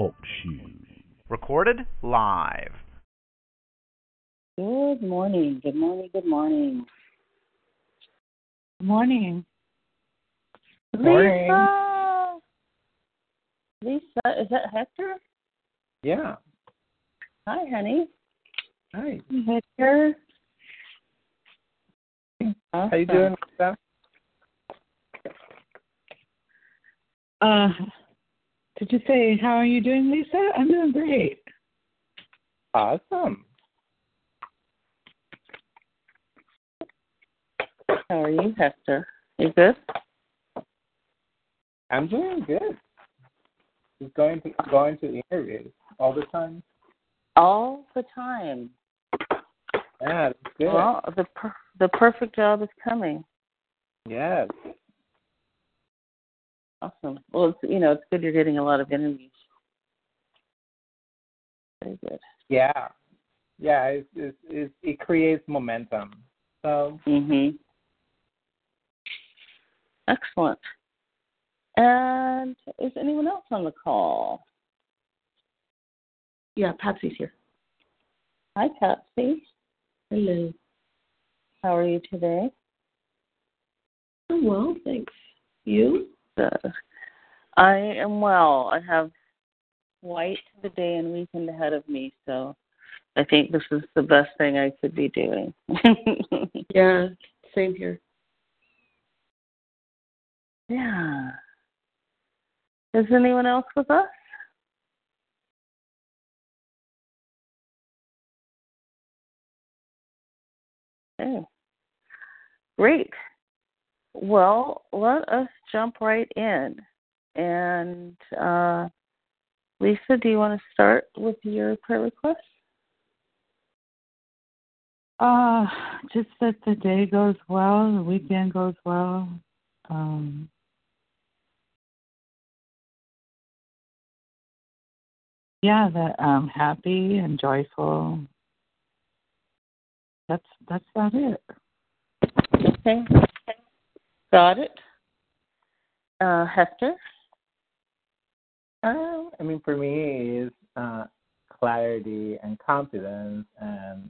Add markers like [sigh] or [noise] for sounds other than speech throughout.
Talk shoes. Recorded live. Good morning. Good morning. Good morning. Good morning. Morning. Lisa. Lisa, is that Hector? Yeah. Hi, honey. Hi. Hector. How you doing, Lisa? Uh, did you say how are you doing, Lisa? I'm doing great. Awesome. How are you, Hector? You good? I'm doing good. Just going to going to the interviews all the time. All the time. Yeah, that's good. Well, the per- the perfect job is coming. yes. Awesome. Well, it's, you know, it's good you're getting a lot of interviews. Very good. Yeah. Yeah, it's, it's, it's, it creates momentum. So Mhm. Excellent. And is anyone else on the call? Yeah, Patsy's here. Hi, Patsy. Hello. How are you today? I'm well, thanks. You? I am well. I have quite the day and weekend ahead of me, so I think this is the best thing I could be doing. [laughs] Yeah, same here. yeah. Is anyone else with us? Okay. Great. Well, let us jump right in. And uh, Lisa, do you want to start with your prayer request? Uh, just that the day goes well, the weekend goes well. Um, yeah, that I'm happy and joyful. That's that's about it. Okay. Got it. Uh, Hector? um, I mean for me is uh clarity and confidence and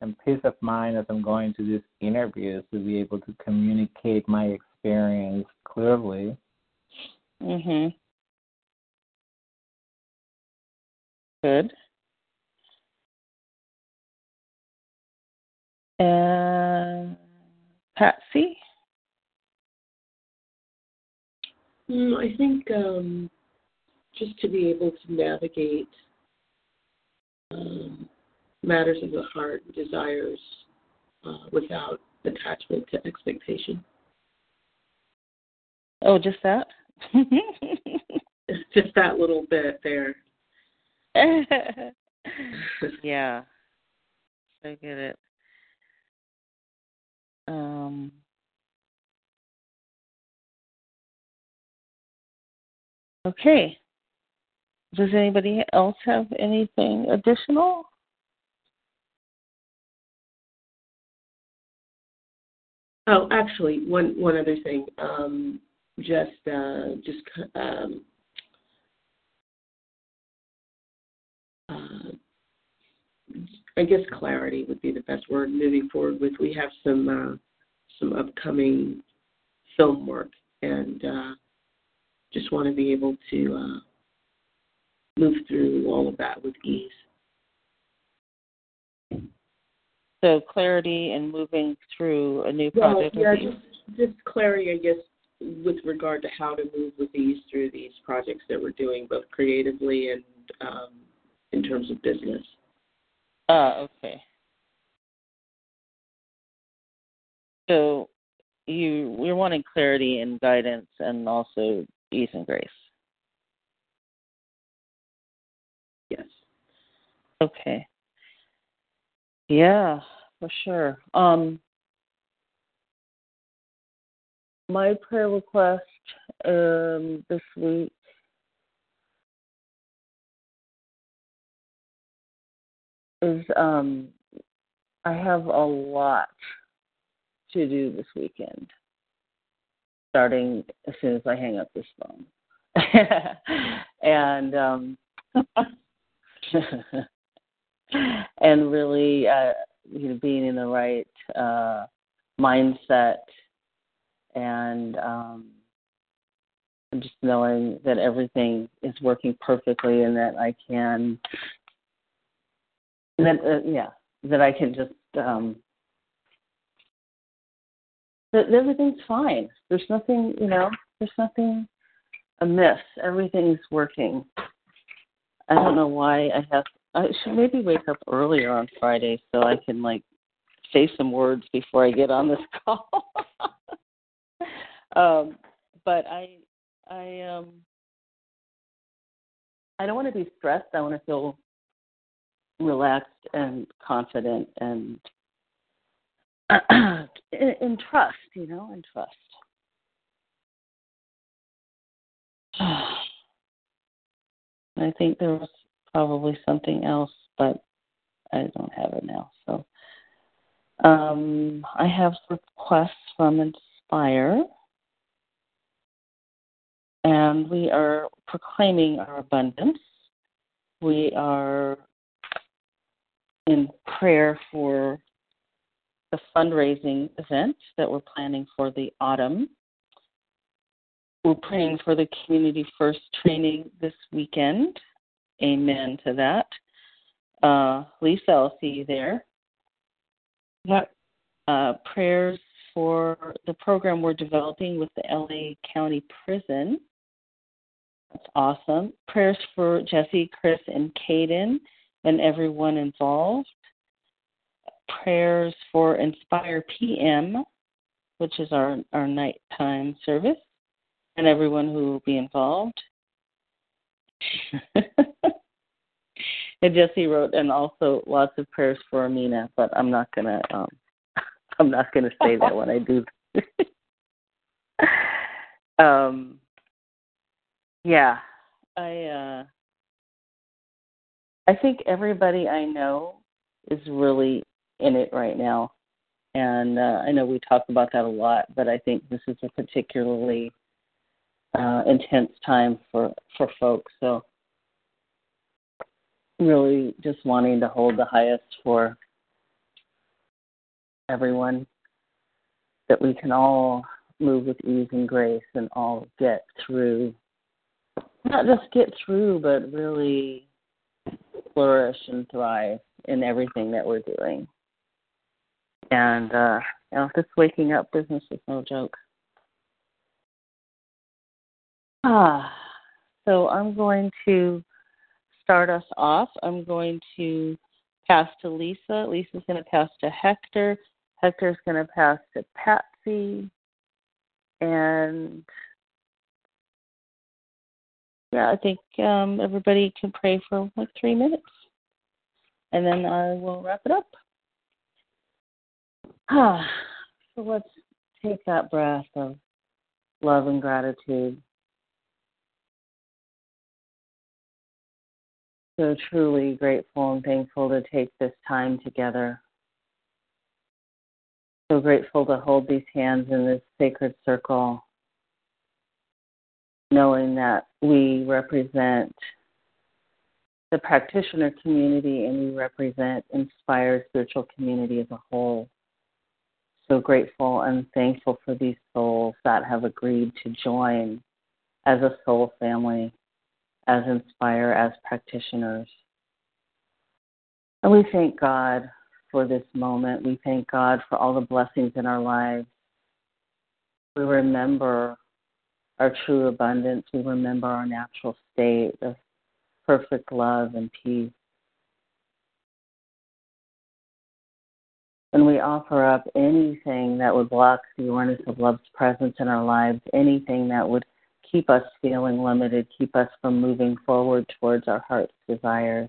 and peace of mind as I'm going to these interviews to be able to communicate my experience clearly. Mm-hmm. Good. And Patsy? Mm, I think um, just to be able to navigate um, matters of the heart, and desires, uh, without attachment to expectation. Oh, just that? [laughs] Just that little bit there. [laughs] yeah. I get it. Um Okay. Does anybody else have anything additional? Oh, actually, one one other thing. Um, just uh, just um, uh, I guess clarity would be the best word moving forward with. We have some uh, some upcoming film work, and uh, just want to be able to uh, move through all of that with ease. So clarity and moving through a new project. Well, yeah, just just clarity, I guess, with regard to how to move with these through these projects that we're doing, both creatively and um, in terms of business. Ah, okay. So you you're wanting clarity and guidance and also ease and grace. Yes. Okay. Yeah, for sure. Um my prayer request um this week is um I have a lot to do this weekend, starting as soon as I hang up this phone. [laughs] and um [laughs] and really uh you know being in the right uh mindset and um just knowing that everything is working perfectly and that I can that uh, yeah that I can just um that everything's fine. There's nothing, you know, there's nothing amiss. Everything's working. I don't know why I have I should maybe wake up earlier on Friday so I can like say some words before I get on this [laughs] call. um but I I um I don't want to be stressed. I want to feel relaxed and confident and in, [clears throat] in trust, you know, in trust. [sighs] I think there was probably something else, but I don't have it now. So um, I have requests from Inspire, and we are proclaiming our abundance. We are in prayer for the fundraising event that we're planning for the autumn. We're praying for the Community First training this weekend. Amen to that. Uh, Lisa, I'll see you there. Yep. Uh, prayers for the program we're developing with the LA County Prison. That's awesome. Prayers for Jesse, Chris, and Caden and everyone involved. Prayers for Inspire PM, which is our, our nighttime service, and everyone who will be involved. [laughs] and Jesse wrote, and also lots of prayers for Amina, but I'm not gonna, um, [laughs] I'm not gonna say that when I do. [laughs] um, yeah, I, uh, I think everybody I know is really in it right now. And uh, I know we talk about that a lot, but I think this is a particularly uh, intense time for, for folks. So, really just wanting to hold the highest for everyone, that we can all move with ease and grace and all get through. Not just get through, but really flourish and thrive in everything that we're doing. And uh, you know, this waking up business is no joke. Ah, so I'm going to start us off. I'm going to pass to Lisa. Lisa's going to pass to Hector. Hector's going to pass to Patsy. And yeah, I think um, everybody can pray for like three minutes, and then I will wrap it up. So let's take that breath of love and gratitude. So truly grateful and thankful to take this time together. So grateful to hold these hands in this sacred circle knowing that we represent the practitioner community and we represent Inspired Spiritual Community as a whole. So grateful and thankful for these souls that have agreed to join as a soul family, as Inspire, as practitioners. And we thank God for this moment. We thank God for all the blessings in our lives. We remember our true abundance, we remember our natural state of perfect love and peace. And we offer up anything that would block the awareness of love's presence in our lives, anything that would keep us feeling limited, keep us from moving forward towards our heart's desires.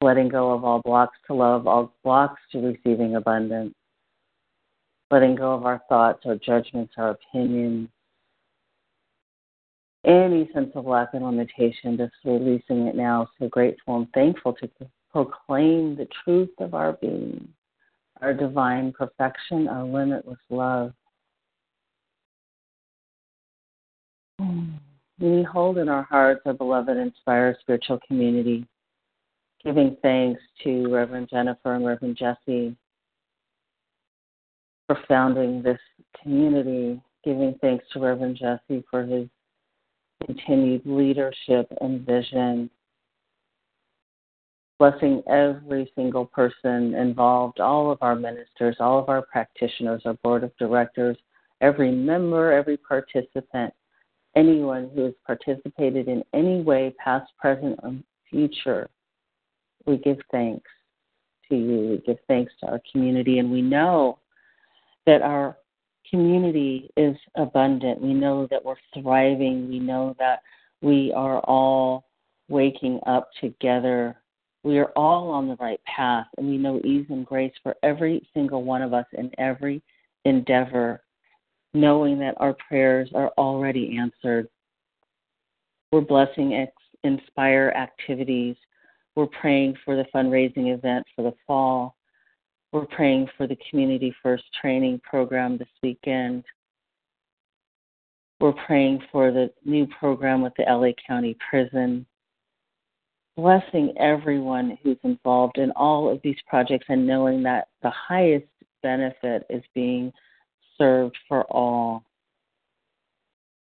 Letting go of all blocks to love, all blocks to receiving abundance. Letting go of our thoughts, our judgments, our opinions, any sense of lack and limitation, just releasing it now. So grateful and thankful to proclaim the truth of our being, our divine perfection, our limitless love. We hold in our hearts our beloved Inspire spiritual community, giving thanks to Reverend Jennifer and Reverend Jesse for founding this community, giving thanks to Reverend Jesse for his continued leadership and vision. Blessing every single person involved, all of our ministers, all of our practitioners, our board of directors, every member, every participant, anyone who has participated in any way, past, present, or future. We give thanks to you. We give thanks to our community, and we know that our community is abundant. We know that we're thriving. We know that we are all waking up together. We are all on the right path, and we know ease and grace for every single one of us in every endeavor, knowing that our prayers are already answered. We're blessing Inspire activities. We're praying for the fundraising event for the fall. We're praying for the Community First training program this weekend. We're praying for the new program with the LA County Prison. Blessing everyone who's involved in all of these projects and knowing that the highest benefit is being served for all.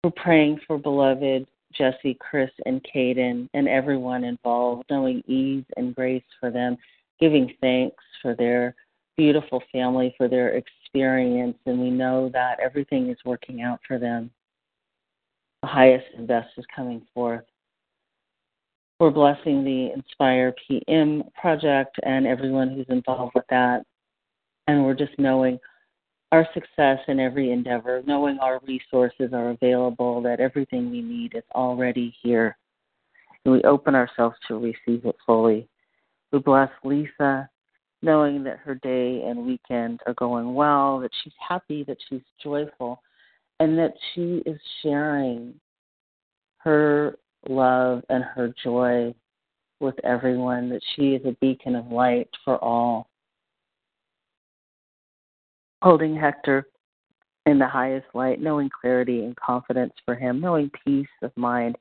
We're praying for beloved Jesse, Chris, and Caden and everyone involved, knowing ease and grace for them, giving thanks for their beautiful family for their experience, and we know that everything is working out for them. The highest and best is coming forth. We're blessing the Inspire PM project and everyone who's involved with that. And we're just knowing our success in every endeavor, knowing our resources are available, that everything we need is already here. And we open ourselves to receive it fully. We bless Lisa knowing that her day and weekend are going well, that she's happy, that she's joyful, and that she is sharing her love and her joy with everyone, that she is a beacon of light for all. Holding Hector in the highest light, knowing clarity and confidence for him, knowing peace of mind,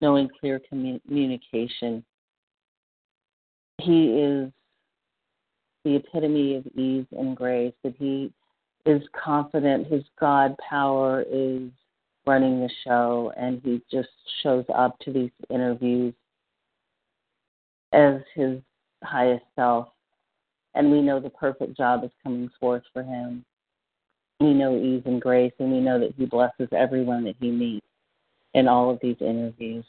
knowing clear communication. He is the epitome of ease and grace, that he is confident his God power is running the show and he just shows up to these interviews as his highest self. And we know the perfect job is coming forth for him. We know ease and grace, and we know that he blesses everyone that he meets in all of these interviews.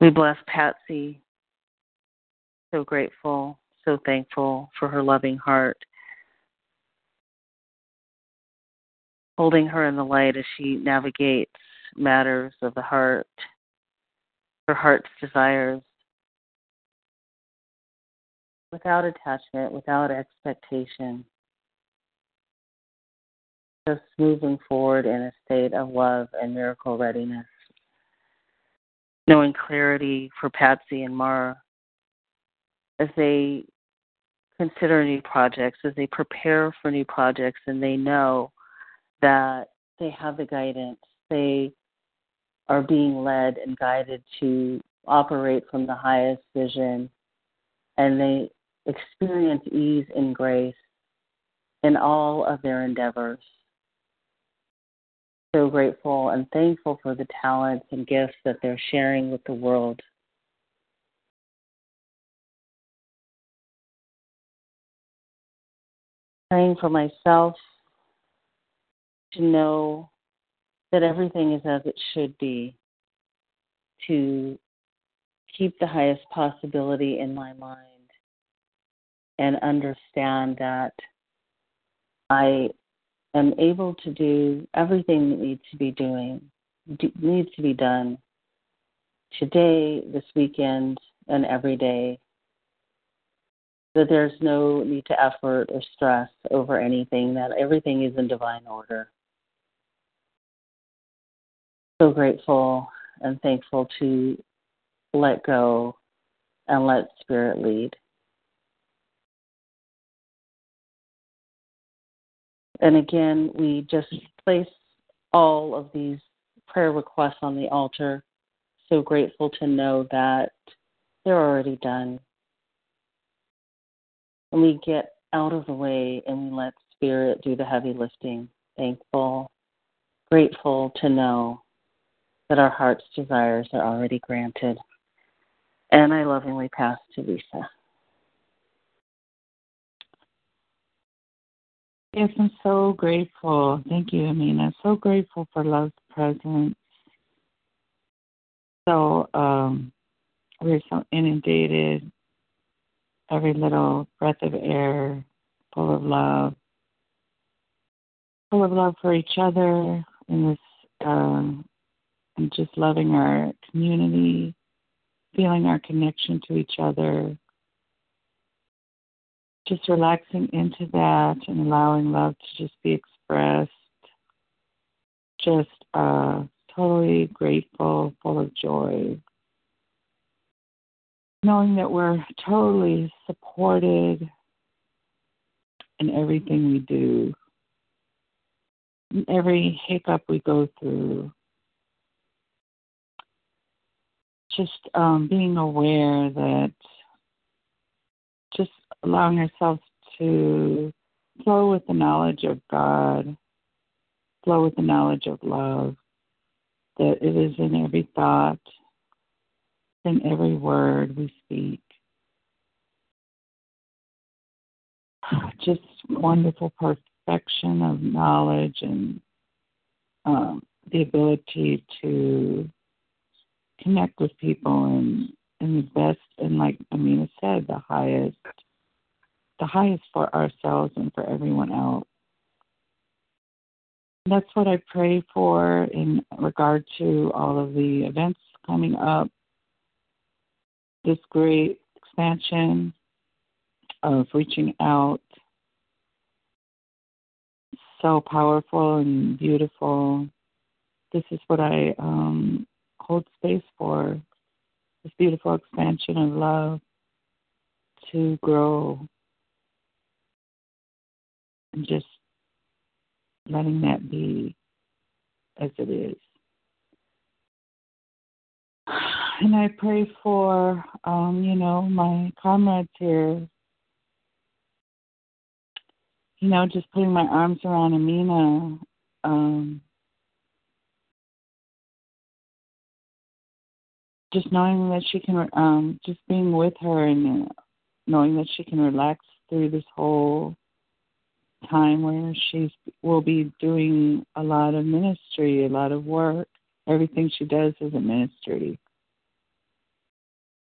We bless Patsy. So grateful so thankful for her loving heart. Holding her in the light as she navigates matters of the heart, her heart's desires, without attachment, without expectation. Just moving forward in a state of love and miracle readiness. Knowing clarity for Patsy and Mara as they consider new projects, as they prepare for new projects, and they know that they have the guidance, they are being led and guided to operate from the highest vision, and they experience ease and grace in all of their endeavors. So grateful and thankful for the talents and gifts that they're sharing with the world. praying for myself to know that everything is as it should be, to keep the highest possibility in my mind, and understand that I am able to do everything that needs to be doing needs to be done today, this weekend, and every day. That there's no need to effort or stress over anything, that everything is in divine order. So grateful and thankful to let go and let Spirit lead. And again, we just place all of these prayer requests on the altar. So grateful to know that they're already done. And we get out of the way and we let Spirit do the heavy lifting. Thankful, grateful to know that our heart's desires are already granted. And I lovingly pass to Lisa. Yes, I'm so grateful. Thank you, Amina. So grateful for love's presence. So um, we're so inundated. Every little breath of air, full of love, full of love for each other in this, uh, and just loving our community, feeling our connection to each other, just relaxing into that and allowing love to just be expressed. Just uh, totally grateful, full of joy. Knowing that we're totally supported in everything we do, every hiccup we go through. Just um, being aware that just allowing ourselves to flow with the knowledge of God, flow with the knowledge of love, that it is in every thought, in every word we speak. [sighs] Just wonderful perfection of knowledge and um, the ability to connect with people and in the best and like Amina said, the highest the highest for ourselves and for everyone else. That's what I pray for in regard to all of the events coming up. This great expansion of reaching out. So powerful and beautiful. This is what I um, hold space for this beautiful expansion of love to grow and just letting that be as it is. And I pray for, um, you know, my comrades here. You know, just putting my arms around Amina. Um, just knowing that she can, um, just being with her and knowing that she can relax through this whole time where she will be doing a lot of ministry, a lot of work. Everything she does is a ministry.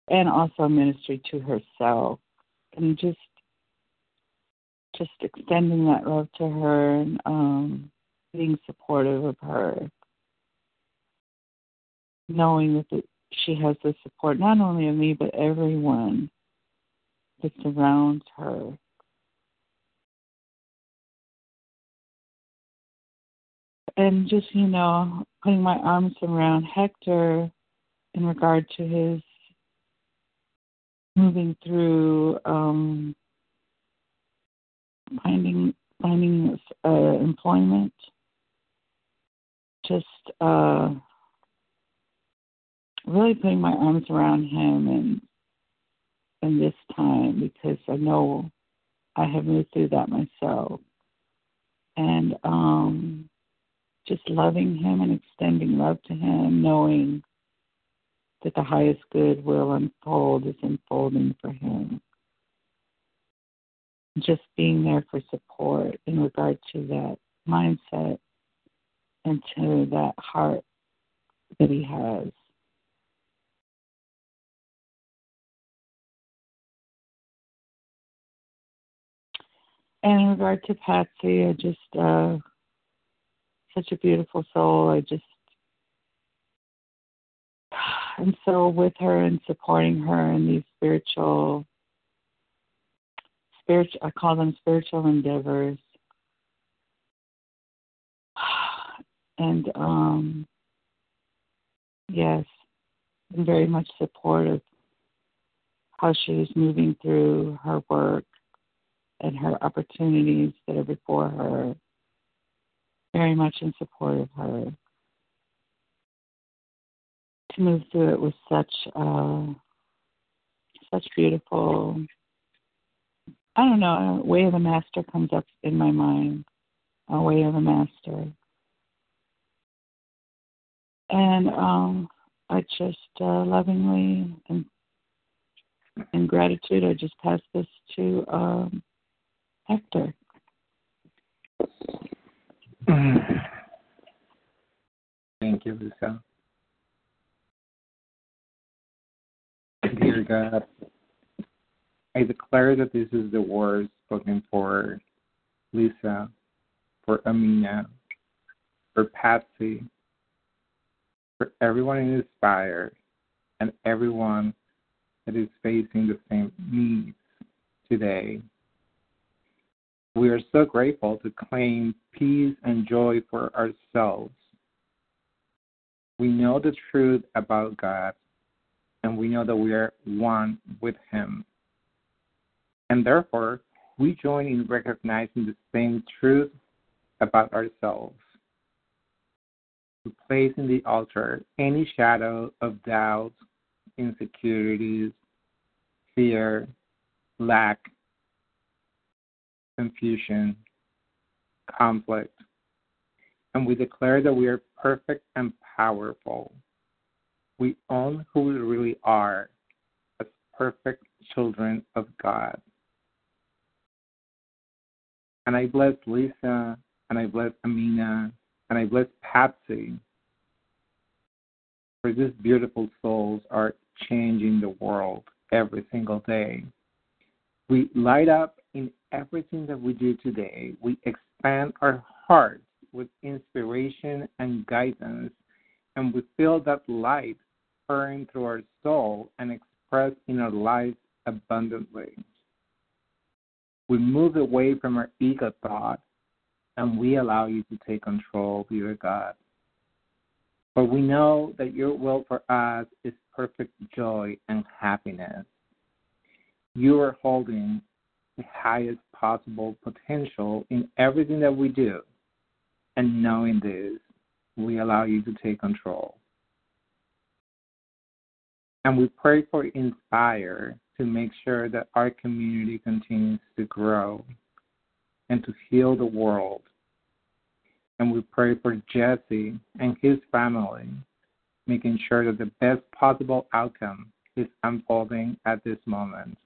And also a ministry to herself. And just just extending that love to her and um, being supportive of her. Knowing that the, she has the support not only of me but everyone that surrounds her. And just, you know, putting my arms around Hector in regard to his moving through um, finding finding uh, employment. Just uh, really putting my arms around him and in this time because I know I have moved through that myself. And um just loving him and extending love to him, knowing that the highest good will unfold is unfolding for him. Just being there for support in regard to that mindset and to that heart that he has. And in regard to Patsy, I just uh such a beautiful soul. I just [sighs] am so with her and supporting her in these spiritual spiritual I call them spiritual endeavors. [sighs] And um yes, I'm very much supportive how she is moving through her work and her opportunities that are before her. Very much in support of her to move through it with such uh, such beautiful. I don't know. A way of the master comes up in my mind. A way of the master, and um, I just uh, lovingly and in gratitude, I just pass this to um, Hector. Thank you, Lisa. Dear God, I declare that this is the word spoken for Lisa, for Amina, for Patsy, for everyone in inspired, and everyone that is facing the same needs today. We are so grateful to claim peace and joy for ourselves. We know the truth about God, and we know that we are one with Him. And therefore, we join in recognizing the same truth about ourselves. We place in the altar any shadow of doubt, insecurities, fear, lack, confusion, conflict. And we declare that we are perfect and powerful. We own who we really are as perfect children of God. And I bless Lisa, and I bless Amina, and I bless Patsy for these beautiful souls are changing the world every single day. We light up in everything that we do today. We expand our hearts with inspiration and guidance, and we feel that light pouring through our soul and expressed in our lives abundantly. We move away from our ego thought and we allow you to take control, dear God. For we know that your will for us is perfect joy and happiness. You are holding the highest possible potential in everything that we do. And knowing this, we allow you to take control. And we pray for Inspire to make sure that our community continues to grow and to heal the world and we pray for Jesse and his family, making sure that the best possible outcome is unfolding at this moment.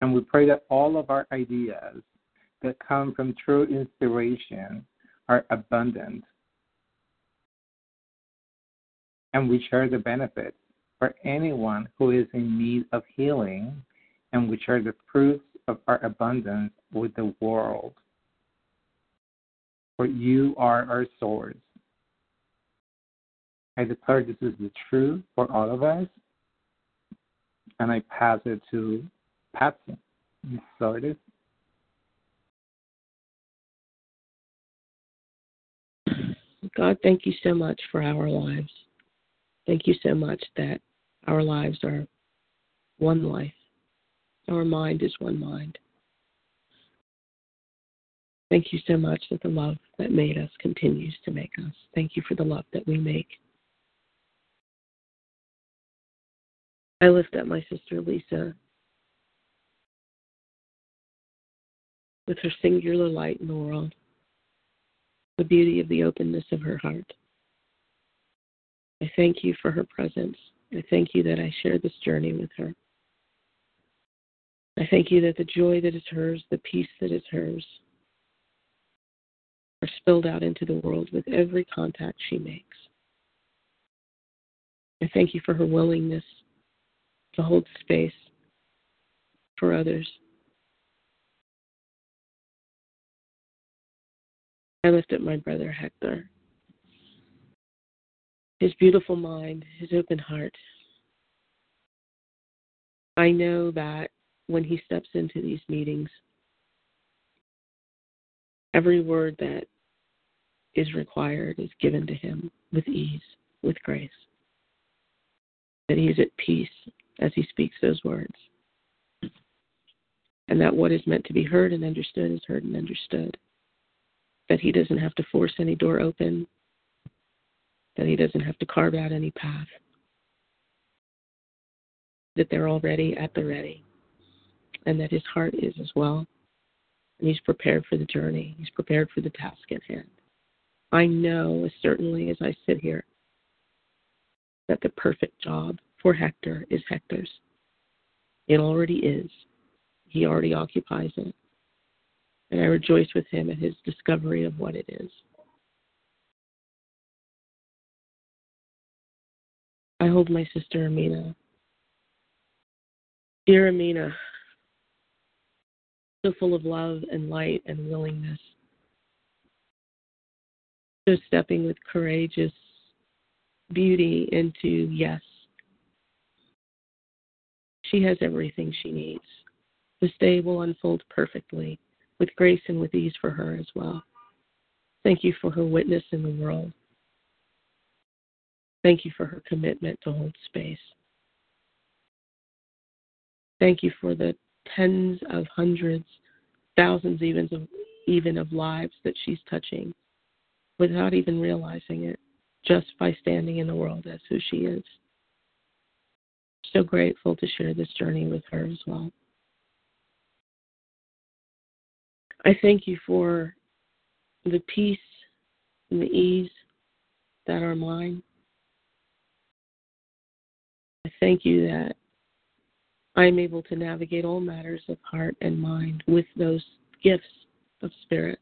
And we pray that all of our ideas that come from true inspiration are abundant. And we share the benefits for anyone who is in need of healing, and we share the fruits of our abundance with the world for you are our source. I declare this is the truth for all of us, and I pass it to It is. God, thank you so much for our lives. Thank you so much that our lives are one life. Our mind is one mind. Thank you so much that the love that made us continues to make us. Thank you for the love that we make. I lift up my sister Lisa with her singular light in the world, the beauty of the openness of her heart. I thank you for her presence. I thank you that I share this journey with her. I thank you that the joy that is hers, the peace that is hers, are spilled out into the world with every contact she makes. I thank you for her willingness to hold space for others I lift up my brother Hector. His beautiful mind, his open heart. I know that when he steps into these meetings, every word that is required is given to him with ease, with grace. That he is at peace as he speaks those words. And that what is meant to be heard and understood is heard and understood. That he doesn't have to force any door open, that he doesn't have to carve out any path, that they're already at the ready, and that his heart is as well. And he's prepared for the journey, he's prepared for the task at hand. I know as certainly as I sit here that the perfect job for Hector is Hector's. It already is. He already occupies it. And I rejoice with him at his discovery of what it is. I hold my sister Amina. Dear Amina, so full of love and light and willingness. So stepping with courageous beauty into yes. She has everything she needs. This day will unfold perfectly, with grace and with ease for her as well. Thank you for her witness in the world. Thank you for her commitment to hold space. Thank you for the tens of hundreds, thousands even of even of lives that she's touching without even realizing it, just by standing in the world as who she is. So grateful to share this journey with her as well. I thank you for the peace and the ease that are mine. I thank you that I am able to navigate all matters of heart and mind with those gifts of spirit.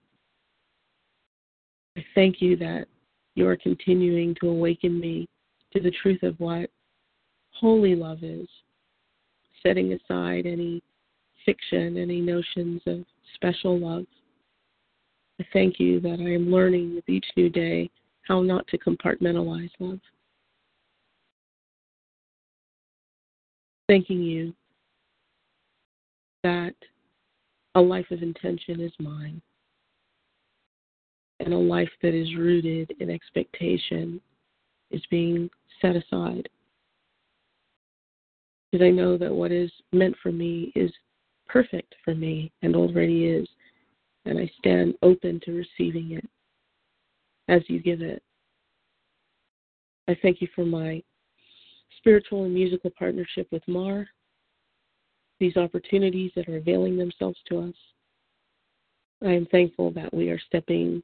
I thank you that you are continuing to awaken me to the truth of what holy love is, setting aside any fiction, any notions of special love. I thank you that I am learning with each new day how not to compartmentalize love. Thanking you that a life of intention is mine and a life that is rooted in expectation is being set aside. Because I know that what is meant for me is perfect for me and already is, and I stand open to receiving it as you give it. I thank you for my spiritual and musical partnership with Mar, these opportunities that are availing themselves to us. I am thankful that we are stepping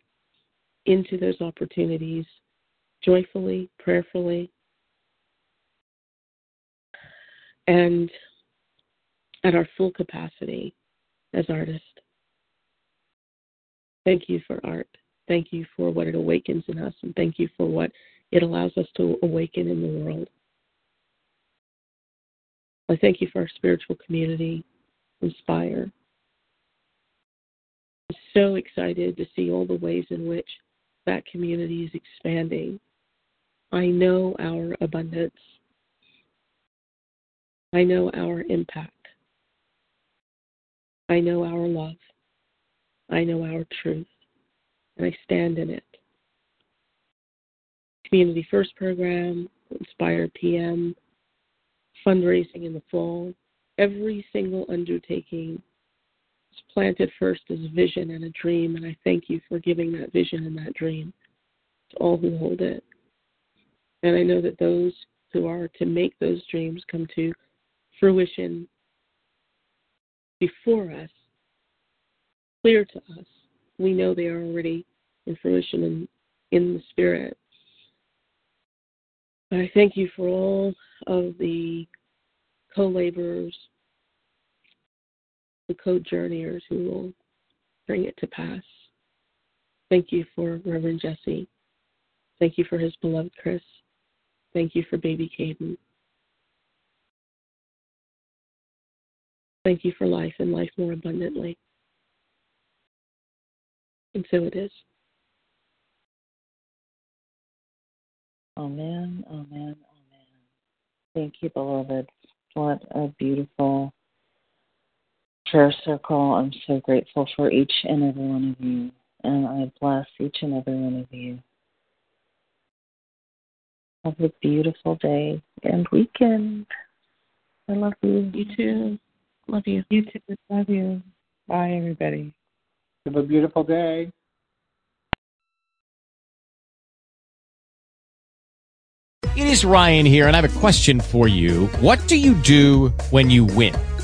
into those opportunities joyfully, prayerfully, and at our full capacity as artists. Thank you for art. Thank you for what it awakens in us, and thank you for what it allows us to awaken in the world. I thank you for our spiritual community, Inspire. I'm so excited to see all the ways in which that community is expanding. I know our abundance. I know our impact. I know our love. I know our truth. And I stand in it. Community First program, Inspire PM, fundraising in the fall, every single undertaking is planted first as a vision and a dream, and I thank you for giving that vision and that dream to all who hold it. And I know that those who are to make those dreams come to fruition before us, clear to us. We know they are already in fruition in, in the Spirit. I thank you for all of the co laborers, the co journeyers who will bring it to pass. Thank you for Reverend Jesse. Thank you for his beloved Chris. Thank you for baby Caden. Thank you for life and life more abundantly. And so it is. Amen, amen, amen. Thank you, beloved. What a beautiful prayer circle. I'm so grateful for each and every one of you. And I bless each and every one of you. Have a beautiful day and weekend. I love you. You too. Love you. You too. Love you. Bye, everybody. Have a beautiful day. It is Ryan here, and I have a question for you. What do you do when you win?